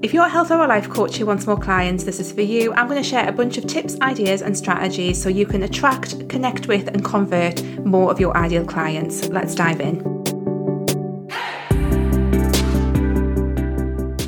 If you're a health or a life coach who wants more clients, this is for you. I'm going to share a bunch of tips, ideas, and strategies so you can attract, connect with, and convert more of your ideal clients. Let's dive in.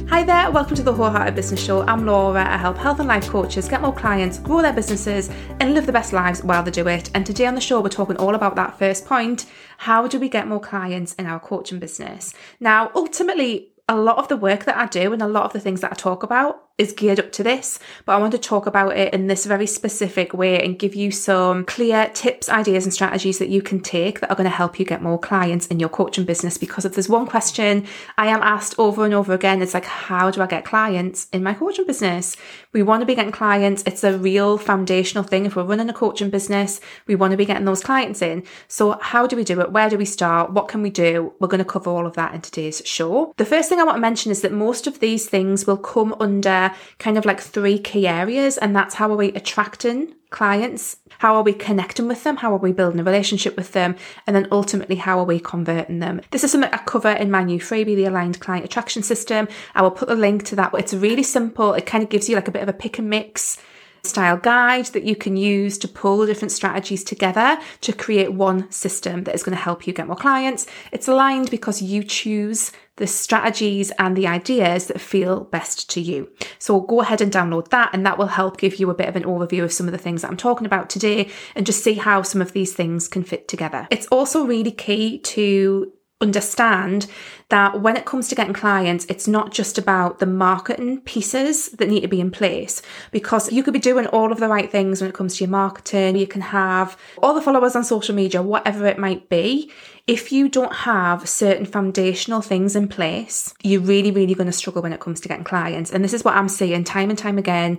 Hi there, welcome to the Wholehearted Business Show. I'm Laura. I help health and life coaches get more clients, grow their businesses, and live the best lives while they do it. And today on the show, we're talking all about that first point how do we get more clients in our coaching business? Now, ultimately, a lot of the work that I do and a lot of the things that I talk about is geared up to this, but I want to talk about it in this very specific way and give you some clear tips, ideas, and strategies that you can take that are going to help you get more clients in your coaching business. Because if there's one question I am asked over and over again, it's like, how do I get clients in my coaching business? We want to be getting clients. It's a real foundational thing. If we're running a coaching business, we want to be getting those clients in. So, how do we do it? Where do we start? What can we do? We're going to cover all of that in today's show. The first thing I want to mention is that most of these things will come under kind of like three key areas, and that's how are we attracting clients? How are we connecting with them? How are we building a relationship with them? And then ultimately, how are we converting them? This is something I cover in my new freebie, the Aligned Client Attraction System. I will put a link to that. It's really simple. It kind of gives you like a bit of a pick and mix style guide that you can use to pull different strategies together to create one system that is going to help you get more clients. It's aligned because you choose the strategies and the ideas that feel best to you. So go ahead and download that, and that will help give you a bit of an overview of some of the things that I'm talking about today and just see how some of these things can fit together. It's also really key to understand that when it comes to getting clients, it's not just about the marketing pieces that need to be in place because you could be doing all of the right things when it comes to your marketing. You can have all the followers on social media, whatever it might be. If you don't have certain foundational things in place, you're really, really going to struggle when it comes to getting clients. And this is what I'm seeing time and time again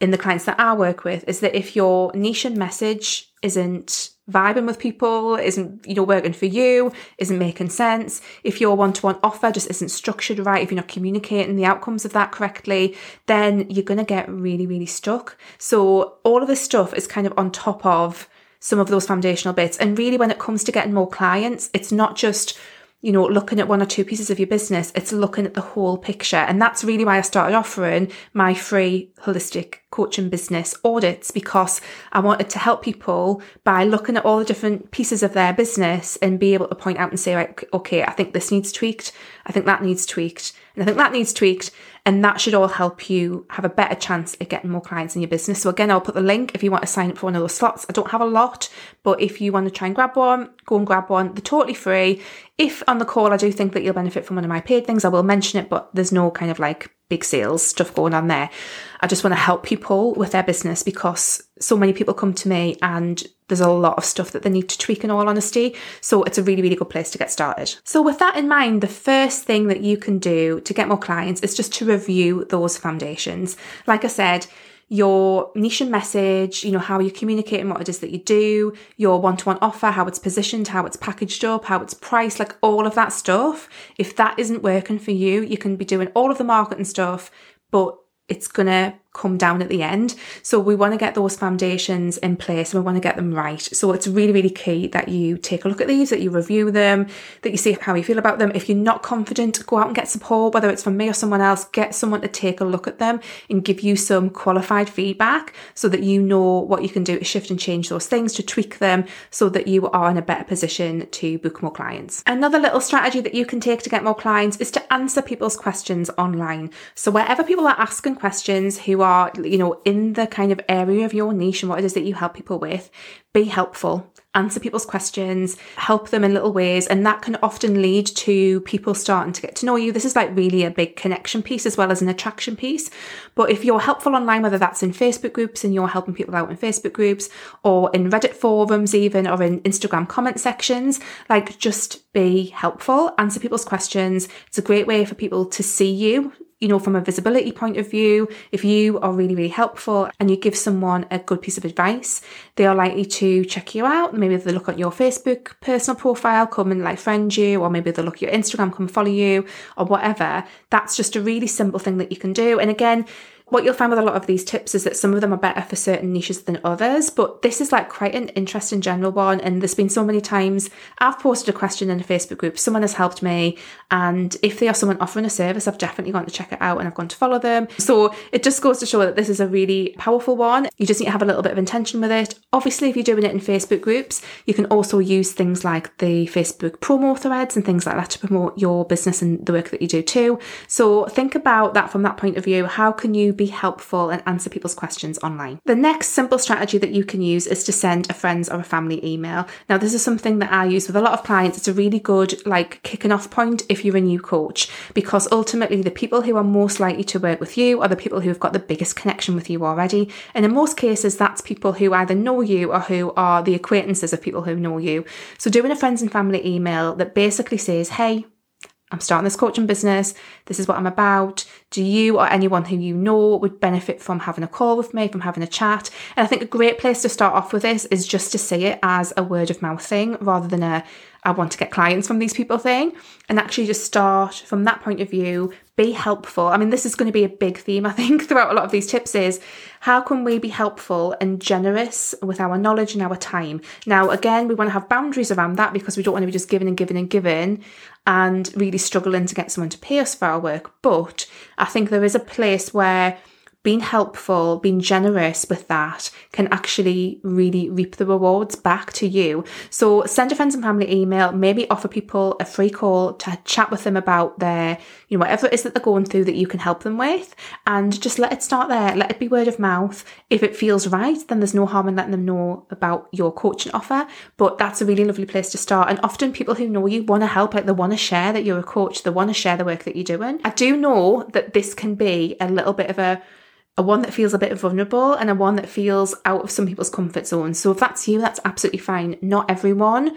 in the clients that I work with is that if your niche and message isn't vibing with people, isn't, you know, working for you, isn't making sense, if your one-to-one offer just isn't structured right, if you're not communicating the outcomes of that correctly, then you're going to get really, really stuck. So all of this stuff is kind of on top of some of those foundational bits. And really, when it comes to getting more clients, it's not just you know, looking at one or two pieces of your business, it's looking at the whole picture. And that's really why I started offering my free holistic coaching business audits because I wanted to help people by looking at all the different pieces of their business and be able to point out and say, like, okay, I think this needs tweaked. I think that needs tweaked. And I think that needs tweaked. And that should all help you have a better chance at getting more clients in your business. So again, I'll put the link if you want to sign up for one of those slots. I don't have a lot, but if you want to try and grab one, go and grab one. They're totally free. If on the call I do think that you'll benefit from one of my paid things, I will mention it, but there's no kind of like big sales stuff going on there. I just want to help people with their business because so many people come to me and there's a lot of stuff that they need to tweak in all honesty. So it's a really, really good place to get started. So with that in mind, the first thing that you can do to get more clients is just to review those foundations. Like I said, your niche and message, you know, how you're communicating what it is that you do, your one to one offer, how it's positioned, how it's packaged up, how it's priced, like all of that stuff. If that isn't working for you, you can be doing all of the marketing stuff, but it's going to come down at the end. So we want to get those foundations in place and we want to get them right. So it's really, really key that you take a look at these, that you review them, that you see how you feel about them. If you're not confident, go out and get support, whether it's from me or someone else, get someone to take a look at them and give you some qualified feedback so that you know what you can do to shift and change those things, to tweak them so that you are in a better position to book more clients. Another little strategy that you can take to get more clients is to answer people's questions online. So wherever people are asking questions who are, you know, in the kind of area of your niche and what it is that you help people with, be helpful, answer people's questions, help them in little ways. And that can often lead to people starting to get to know you. This is like really a big connection piece as well as an attraction piece. But if you're helpful online, whether that's in Facebook groups and you're helping people out in Facebook groups or in Reddit forums, even, or in Instagram comment sections, like just be helpful, answer people's questions. It's a great way for people to see you you know, from a visibility point of view, if you are really, really helpful and you give someone a good piece of advice, they are likely to check you out. Maybe they look at your Facebook personal profile, come and like friend you, or maybe they'll look at your Instagram, come follow you, or whatever. That's just a really simple thing that you can do. And again, what you'll find with a lot of these tips is that some of them are better for certain niches than others, but this is like quite an interesting general one. And there's been so many times I've posted a question in a Facebook group, someone has helped me, and if they are someone offering a service, I've definitely gone to check it out and I've gone to follow them. So it just goes to show that this is a really powerful one. You just need to have a little bit of intention with it. Obviously, if you're doing it in Facebook groups, you can also use things like the Facebook promo threads and things like that to promote your business and the work that you do too. So think about that from that point of view. How can you be helpful and answer people's questions online. The next simple strategy that you can use is to send a friends or a family email. Now, this is something that I use with a lot of clients. It's a really good like kicking off point if you're a new coach because ultimately the people who are most likely to work with you are the people who've got the biggest connection with you already. And in most cases, that's people who either know you or who are the acquaintances of people who know you. So doing a friends and family email that basically says, hey, I'm starting this coaching business. This is what I'm about. Do you or anyone who you know would benefit from having a call with me, from having a chat? And I think a great place to start off with this is just to say it as a word of mouth thing rather than a I want to get clients from these people thing. And actually just start from that point of view, be helpful. I mean, this is going to be a big theme, I think, throughout a lot of these tips is how can we be helpful and generous with our knowledge and our time? Now, again, we want to have boundaries around that because we don't want to be just giving and giving and giving and really struggling to get someone to pay us for our work. But I think there is a place where being helpful, being generous with that can actually really reap the rewards back to you. So send a friends and family email, maybe offer people a free call to chat with them about their, you know, whatever it is that they're going through that you can help them with. And just let it start there. Let it be word of mouth. If it feels right, then there's no harm in letting them know about your coaching offer. But that's a really lovely place to start. And often people who know you want to help, like they want to share that you're a coach, they want to share the work that you're doing. I do know that this can be a little bit of a a one that feels a bit vulnerable and a one that feels out of some people's comfort zone. So if that's you, that's absolutely fine. Not everyone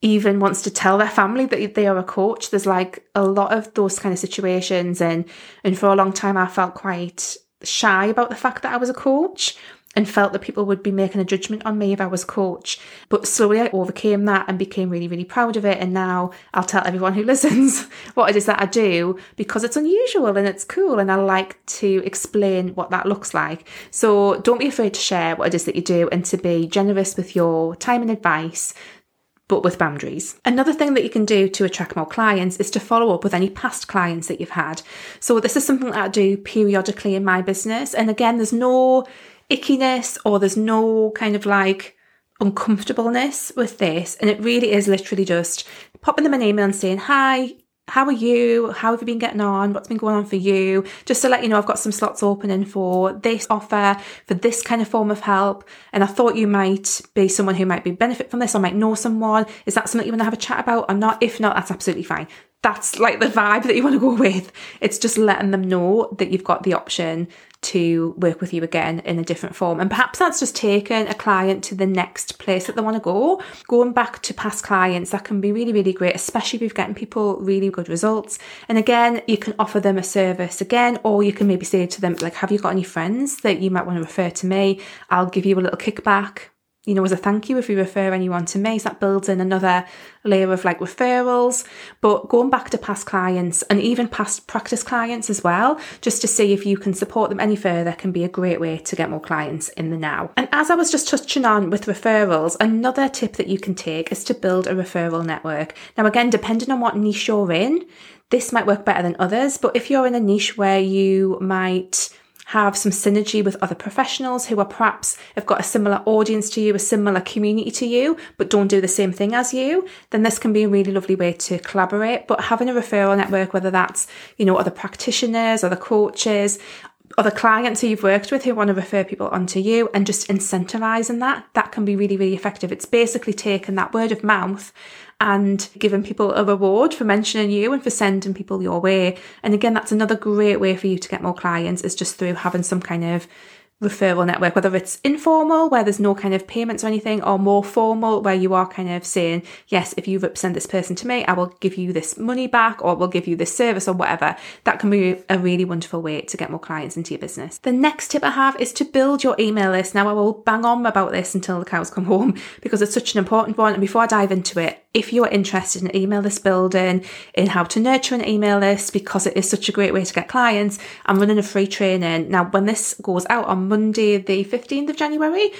even wants to tell their family that they are a coach. There's like a lot of those kind of situations and and for a long time I felt quite shy about the fact that I was a coach and felt that people would be making a judgment on me if I was coach. But slowly I overcame that and became really, really proud of it. And now I'll tell everyone who listens what it is that I do because it's unusual and it's cool. And I like to explain what that looks like. So don't be afraid to share what it is that you do and to be generous with your time and advice but with boundaries. Another thing that you can do to attract more clients is to follow up with any past clients that you've had. So, this is something that I do periodically in my business. And again, there's no ickiness or there's no kind of like uncomfortableness with this. And it really is literally just popping them an email and saying, Hi, how are you? How have you been getting on? What's been going on for you? Just to let you know, I've got some slots opening for this offer, for this kind of form of help. And I thought you might be someone who might be benefit from this or might know someone. Is that something you want to have a chat about or not? If not, that's absolutely fine. That's like the vibe that you want to go with. It's just letting them know that you've got the option to work with you again in a different form. And perhaps that's just taking a client to the next place that they want to go. Going back to past clients, that can be really, really great, especially if you're getting people really good results. And again, you can offer them a service again, or you can maybe say to them, like, have you got any friends that you might want to refer to me? I'll give you a little kickback you know, as a thank you if you refer anyone to me. So that builds in another layer of like referrals. But going back to past clients and even past practice clients as well, just to see if you can support them any further can be a great way to get more clients in the now. And as I was just touching on with referrals, another tip that you can take is to build a referral network. Now, again, depending on what niche you're in, this might work better than others. But if you're in a niche where you might have some synergy with other professionals who are perhaps have got a similar audience to you, a similar community to you, but don't do the same thing as you, then this can be a really lovely way to collaborate. But having a referral network, whether that's, you know, other practitioners, other coaches, other clients who you've worked with who want to refer people onto you and just incentivizing that, that can be really, really effective. It's basically taking that word of mouth and giving people a reward for mentioning you and for sending people your way. And again, that's another great way for you to get more clients is just through having some kind of referral network, whether it's informal, where there's no kind of payments or anything, or more formal, where you are kind of saying, yes, if you represent this person to me, I will give you this money back or we'll give you this service or whatever. That can be a really wonderful way to get more clients into your business. The next tip I have is to build your email list. Now, I will bang on about this until the cows come home because it's such an important one. And before I dive into it, if you're interested in email list building, in how to nurture an email list, because it is such a great way to get clients, I'm running a free training. Now, when this goes out on Monday, the 15th of January,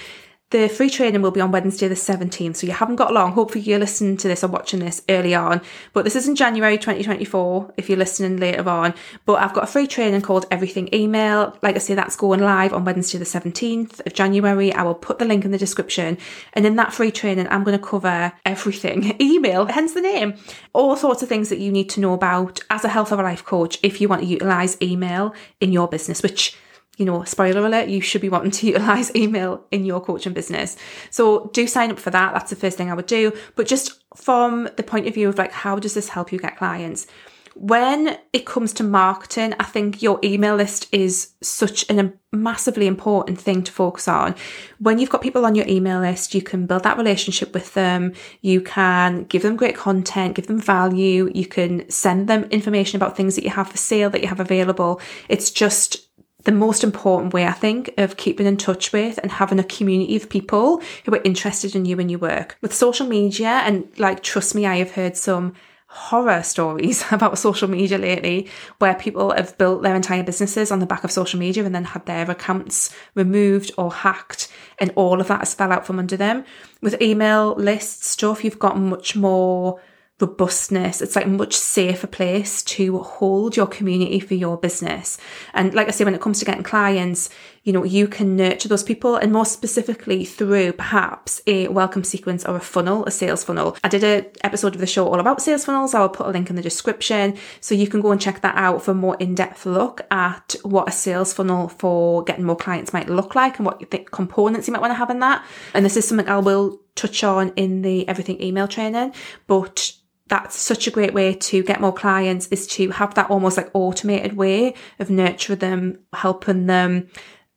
the free training will be on Wednesday the 17th, so you haven't got long. Hopefully, you're listening to this or watching this early on. But this is in January 2024 if you're listening later on. But I've got a free training called Everything Email. Like I say, that's going live on Wednesday the 17th of January. I will put the link in the description. And in that free training, I'm going to cover everything email, hence the name. All sorts of things that you need to know about as a health or life coach if you want to utilize email in your business, which you know, spoiler alert, you should be wanting to utilize email in your coaching business. So do sign up for that. That's the first thing I would do. But just from the point of view of like, how does this help you get clients? When it comes to marketing, I think your email list is such a massively important thing to focus on. When you've got people on your email list, you can build that relationship with them. You can give them great content, give them value. You can send them information about things that you have for sale that you have available. It's just the most important way, I think, of keeping in touch with and having a community of people who are interested in you and your work. With social media, and like, trust me, I have heard some horror stories about social media lately where people have built their entire businesses on the back of social media and then had their accounts removed or hacked and all of that has fell out from under them. With email list stuff, you've got much more robustness. It's like a much safer place to hold your community for your business. And like I say, when it comes to getting clients, you know, you can nurture those people and more specifically through perhaps a welcome sequence or a funnel, a sales funnel. I did an episode of the show all about sales funnels. I'll put a link in the description so you can go and check that out for a more in-depth look at what a sales funnel for getting more clients might look like and what you think components you might want to have in that. And this is something I will touch on in the everything email training, but that's such a great way to get more clients is to have that almost like automated way of nurturing them, helping them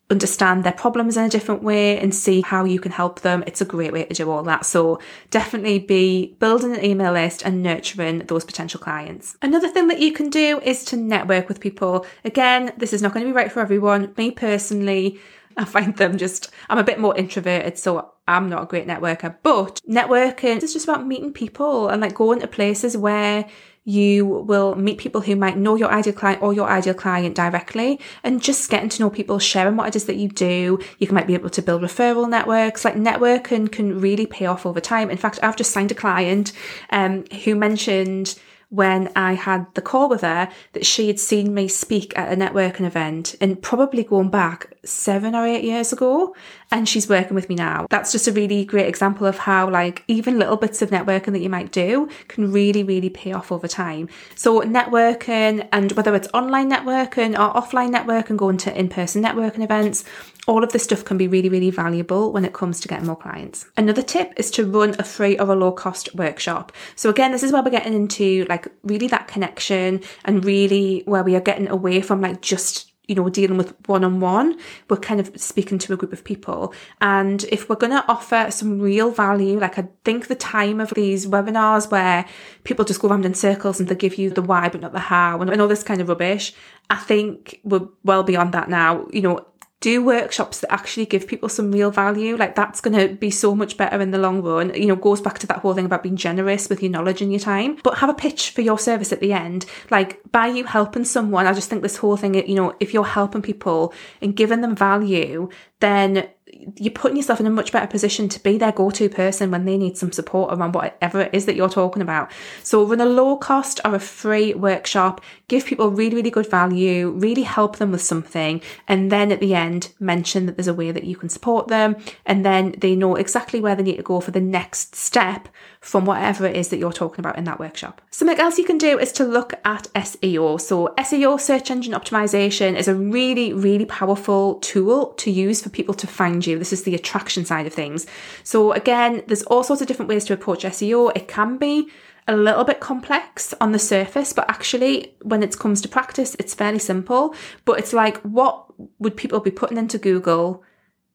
understand their problems in a different way and see how you can help them. It's a great way to do all that. So definitely be building an email list and nurturing those potential clients. Another thing that you can do is to network with people. Again, this is not going to be right for everyone. Me personally, I find them just, I'm a bit more introverted, so I'm not a great networker, but networking is just about meeting people and like going to places where you will meet people who might know your ideal client or your ideal client directly and just getting to know people, sharing what it is that you do. You might be able to build referral networks. Like networking can really pay off over time. In fact, I've just signed a client um, who mentioned when I had the call with her that she had seen me speak at a networking event and probably going back seven or eight years ago. And she's working with me now. That's just a really great example of how, like, even little bits of networking that you might do can really, really pay off over time. So, networking, and whether it's online networking or offline networking, going to in person networking events, all of this stuff can be really, really valuable when it comes to getting more clients. Another tip is to run a free or a low cost workshop. So again, this is where we're getting into like really that connection and really where we are getting away from like just you know, dealing with one on one. We're kind of speaking to a group of people. And if we're going to offer some real value, like I think the time of these webinars where people just go around in circles and they give you the why but not the how and, and all this kind of rubbish, I think we're well beyond that now. You know, do workshops that actually give people some real value like that's going to be so much better in the long run. You know goes back to that whole thing about being generous with your knowledge and your time. But have a pitch for your service at the end. Like by you helping someone i just think this whole thing you know if you're helping people and giving them value then you're putting yourself in a much better position to be their go-to person when they need some support around whatever it is that you're talking about. So run a low cost or a free workshop, give people really, really good value, really help them with something, and then at the end mention that there's a way that you can support them, and then they know exactly where they need to go for the next step from whatever it is that you're talking about in that workshop. Something else you can do is to look at SEO. So SEO, search engine optimization, is a really, really powerful tool to use for people to find you. This is the attraction side of things. So again, there's all sorts of different ways to approach SEO. It can be a little bit complex on the surface, but actually, when it comes to practice, it's fairly simple. But it's like, what would people be putting into Google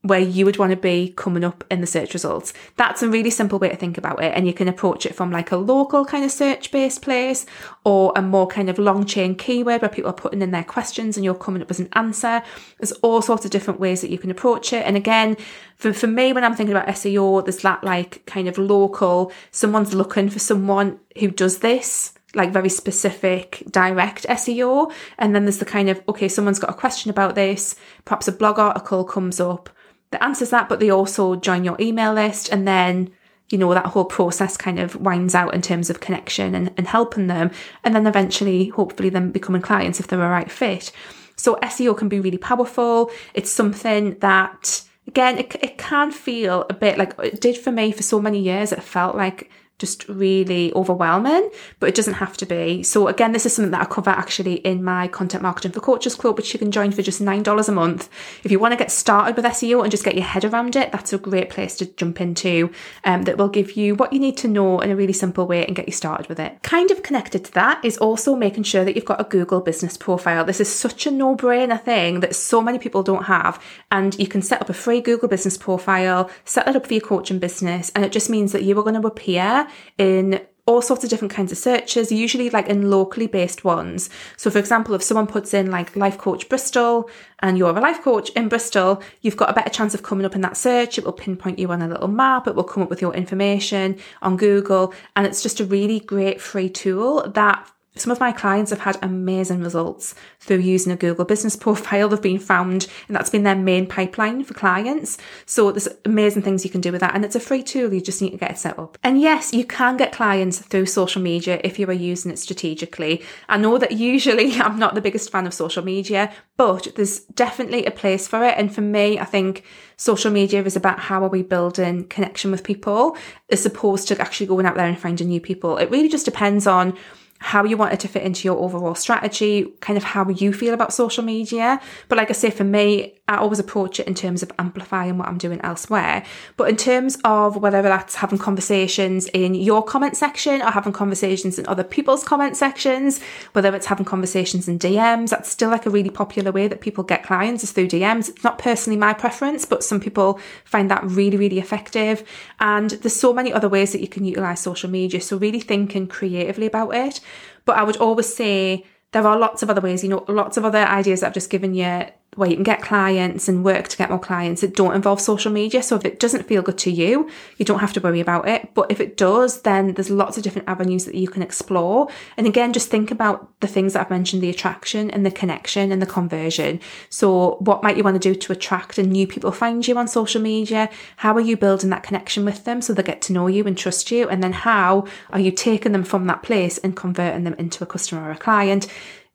where you would want to be coming up in the search results. That's a really simple way to think about it. And you can approach it from like a local kind of search based place or a more kind of long chain keyword where people are putting in their questions and you're coming up with an answer. There's all sorts of different ways that you can approach it. And again, for, for me, when I'm thinking about SEO, there's that like kind of local, someone's looking for someone who does this like very specific direct SEO. And then there's the kind of, okay, someone's got a question about this, perhaps a blog article comes up that answers that, but they also join your email list and then you know that whole process kind of winds out in terms of connection and, and helping them and then eventually hopefully them becoming clients if they're a right fit. So seo can be really powerful. It's something that again it, it can feel a bit like it did for me for so many years it felt like just really overwhelming, but it doesn't have to be. So again, this is something that I cover actually in my content marketing for coaches club, which you can join for just $9 a month. If you want to get started with SEO and just get your head around it, that's a great place to jump into um, that will give you what you need to know in a really simple way and get you started with it. Kind of connected to that is also making sure that you've got a Google business profile. This is such a no brainer thing that so many people don't have. And you can set up a free Google business profile, set that up for your coaching business, and it just means that you are going to appear in all sorts of different kinds of searches, usually like in locally based ones. So, for example, if someone puts in like life coach Bristol and you're a life coach in Bristol, you've got a better chance of coming up in that search. It will pinpoint you on a little map, it will come up with your information on Google. And it's just a really great free tool that some of my clients have had amazing results through using a Google business profile. They've been found, and that's been their main pipeline for clients. So there's amazing things you can do with that. And it's a free tool. You just need to get it set up. And yes, you can get clients through social media if you are using it strategically. I know that usually I'm not the biggest fan of social media, but there's definitely a place for it. And for me, I think social media is about how are we building connection with people as opposed to actually going out there and finding new people. It really just depends on how you want it to fit into your overall strategy, kind of how you feel about social media. But like I say, for me, I always approach it in terms of amplifying what I'm doing elsewhere. But in terms of whether that's having conversations in your comment section or having conversations in other people's comment sections, whether it's having conversations in DMs, that's still like a really popular way that people get clients is through DMs. It's not personally my preference, but some people find that really, really effective. And there's so many other ways that you can utilize social media. So really thinking creatively about it. But I would always say there are lots of other ways, you know, lots of other ideas that I've just given you where you can get clients and work to get more clients that don't involve social media. So if it doesn't feel good to you, you don't have to worry about it. But if it does, then there's lots of different avenues that you can explore. And again, just think about the things that I've mentioned, the attraction and the connection and the conversion. So what might you want to do to attract and new people find you on social media? How are you building that connection with them so they get to know you and trust you? And then how are you taking them from that place and converting them into a customer or a client?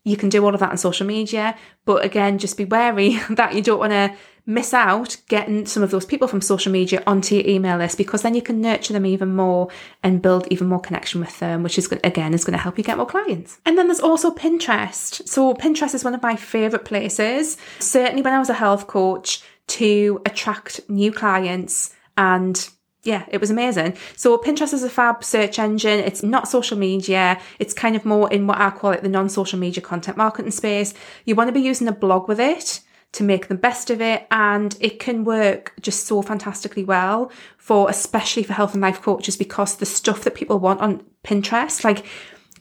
You can do all of that on social media, but again, just be wary that you don't want to miss out getting some of those people from social media onto your email list because then you can nurture them even more and build even more connection with them, which is again is going to help you get more clients. And then there's also Pinterest. So Pinterest is one of my favorite places. Certainly when I was a health coach to attract new clients and yeah, it was amazing. So Pinterest is a fab search engine. It's not social media. It's kind of more in what I call it the non-social media content marketing space. You want to be using a blog with it to make the best of it and it can work just so fantastically well for especially for health and life coaches because the stuff that people want on Pinterest like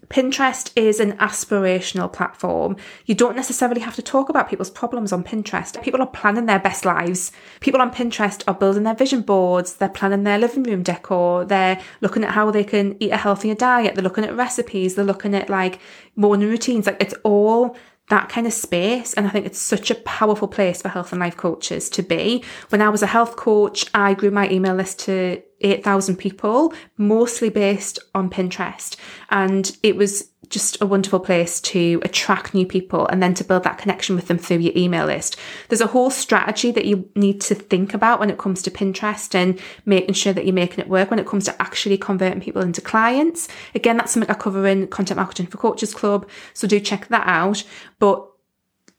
Pinterest is an aspirational platform. You don't necessarily have to talk about people's problems on Pinterest. People are planning their best lives. People on Pinterest are building their vision boards, they're planning their living room decor, they're looking at how they can eat a healthier diet, they're looking at recipes, they're looking at like morning routines. Like it's all that kind of space. And I think it's such a powerful place for health and life coaches to be. When I was a health coach, I grew my email list to 8,000 people, mostly based on Pinterest. And it was just a wonderful place to attract new people and then to build that connection with them through your email list. There's a whole strategy that you need to think about when it comes to Pinterest and making sure that you're making it work when it comes to actually converting people into clients. Again, that's something I cover in Content Marketing for Coaches Club. So do check that out. But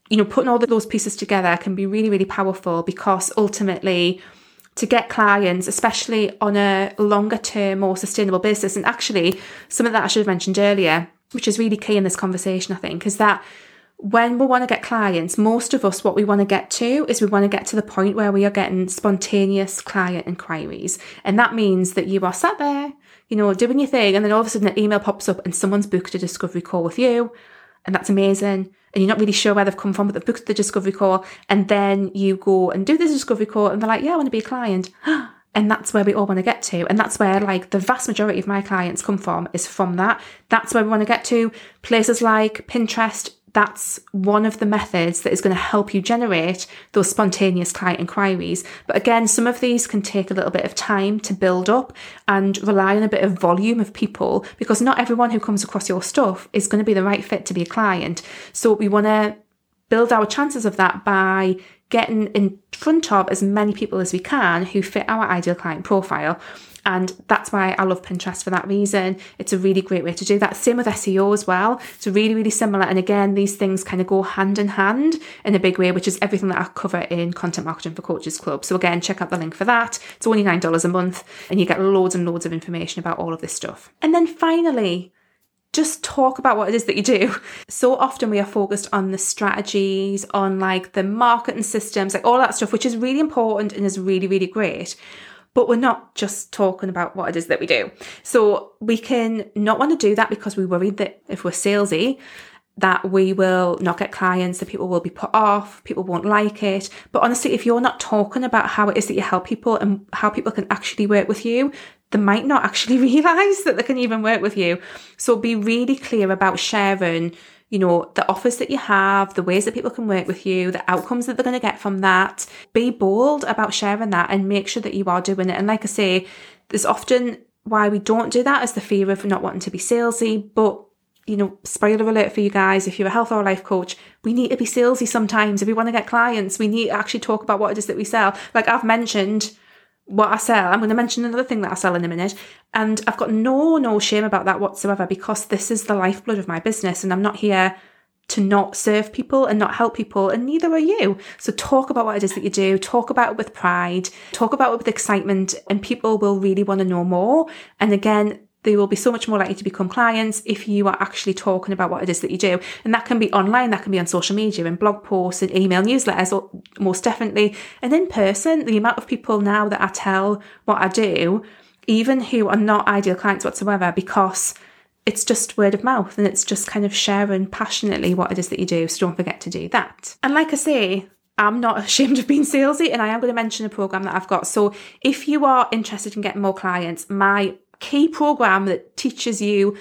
you know, putting all those pieces together can be really, really powerful because ultimately to get clients, especially on a longer term, more sustainable basis. And actually, something that I should have mentioned earlier, which is really key in this conversation, I think, is that when we want to get clients, most of us, what we want to get to is we want to get to the point where we are getting spontaneous client inquiries. And that means that you are sat there, you know, doing your thing, and then all of a sudden an email pops up and someone's booked a discovery call with you. And that's amazing. And you're not really sure where they've come from, but they've booked the discovery call. And then you go and do the discovery call, and they're like, Yeah, I want to be a client. And that's where we all want to get to. And that's where like the vast majority of my clients come from is from that. That's where we want to get to. Places like Pinterest, that's one of the methods that is going to help you generate those spontaneous client inquiries. But again, some of these can take a little bit of time to build up and rely on a bit of volume of people because not everyone who comes across your stuff is going to be the right fit to be a client. So we want to build our chances of that by getting in front of as many people as we can who fit our ideal client profile. And that's why I love Pinterest for that reason. It's a really great way to do that. Same with SEO as well. It's really, really similar. And again, these things kind of go hand in hand in a big way, which is everything that I cover in Content Marketing for Coaches Club. So again, check out the link for that. It's only $9 a month and you get loads and loads of information about all of this stuff. And then finally, just talk about what it is that you do. So often we are focused on the strategies, on like the marketing systems, like all that stuff, which is really important and is really, really great but we're not just talking about what it is that we do. So we can not want to do that because we worry that if we're salesy, that we will not get clients, that people will be put off, people won't like it. But honestly, if you're not talking about how it is that you help people and how people can actually work with you, they might not actually realize that they can even work with you. So be really clear about sharing you know, the offers that you have, the ways that people can work with you, the outcomes that they're going to get from that. Be bold about sharing that and make sure that you are doing it. And like I say, there's often why we don't do that is the fear of not wanting to be salesy. But, you know, spoiler alert for you guys, if you're a health or life coach, we need to be salesy sometimes. If we want to get clients, we need to actually talk about what it is that we sell. Like I've mentioned, what I sell. I'm going to mention another thing that I sell in a minute. And I've got no, no shame about that whatsoever because this is the lifeblood of my business and I'm not here to not serve people and not help people, and neither are you. So talk about what it is that you do, talk about it with pride, talk about it with excitement, and people will really want to know more. And again, they will be so much more likely to become clients if you are actually talking about what it is that you do. And that can be online, that can be on social media, in blog posts, and email newsletters, or most definitely. And in person, the amount of people now that I tell what I do, even who are not ideal clients whatsoever, because it's just word of mouth and it's just kind of sharing passionately what it is that you do. So don't forget to do that. And like I say, I'm not ashamed of being salesy and I am going to mention a program that I've got. So if you are interested in getting more clients, my key program that teaches you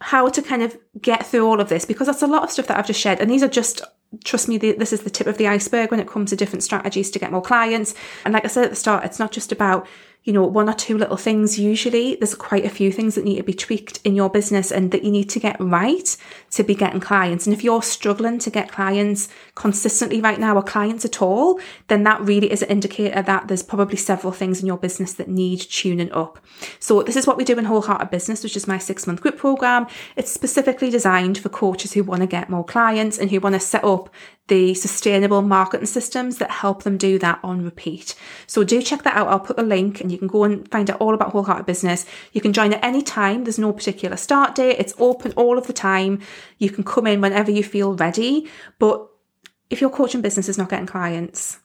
how to kind of get through all of this because that's a lot of stuff that I've just shared. And these are just, trust me, this is the tip of the iceberg when it comes to different strategies to get more clients. And like I said at the start, it's not just about you know, one or two little things usually. There's quite a few things that need to be tweaked in your business and that you need to get right to be getting clients. And if you're struggling to get clients consistently right now or clients at all, then that really is an indicator that there's probably several things in your business that need tuning up. So this is what we do in Wholehearted Business, which is my six month group program. It's specifically designed for coaches who want to get more clients and who want to set up the sustainable marketing systems that help them do that on repeat. So do check that out. I'll put a link and you can go and find out all about Wholehearted Business. You can join at any time. There's no particular start date. It's open all of the time. You can come in whenever you feel ready. But if your coaching business is not getting clients,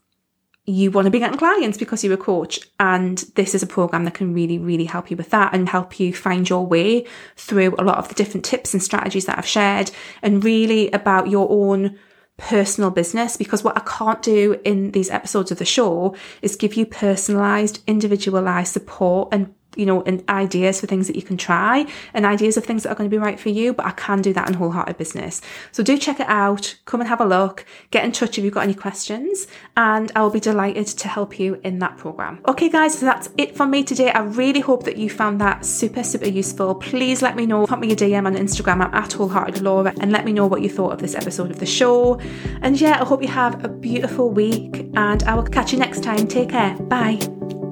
you want to be getting clients because you're a coach. And this is a program that can really, really help you with that and help you find your way through a lot of the different tips and strategies that I've shared and really about your own personal business because what I can't do in these episodes of the show is give you personalized, individualized support and you know, and ideas for things that you can try and ideas of things that are going to be right for you. But I can do that in wholehearted business. So do check it out. Come and have a look. Get in touch if you've got any questions and I will be delighted to help you in that program. Okay, guys, so that's it from me today. I really hope that you found that super, super useful. Please let me know. Pop me a DM on Instagram. I'm at wholehearted Laura and let me know what you thought of this episode of the show. And yeah, I hope you have a beautiful week and I will catch you next time. Take care. Bye.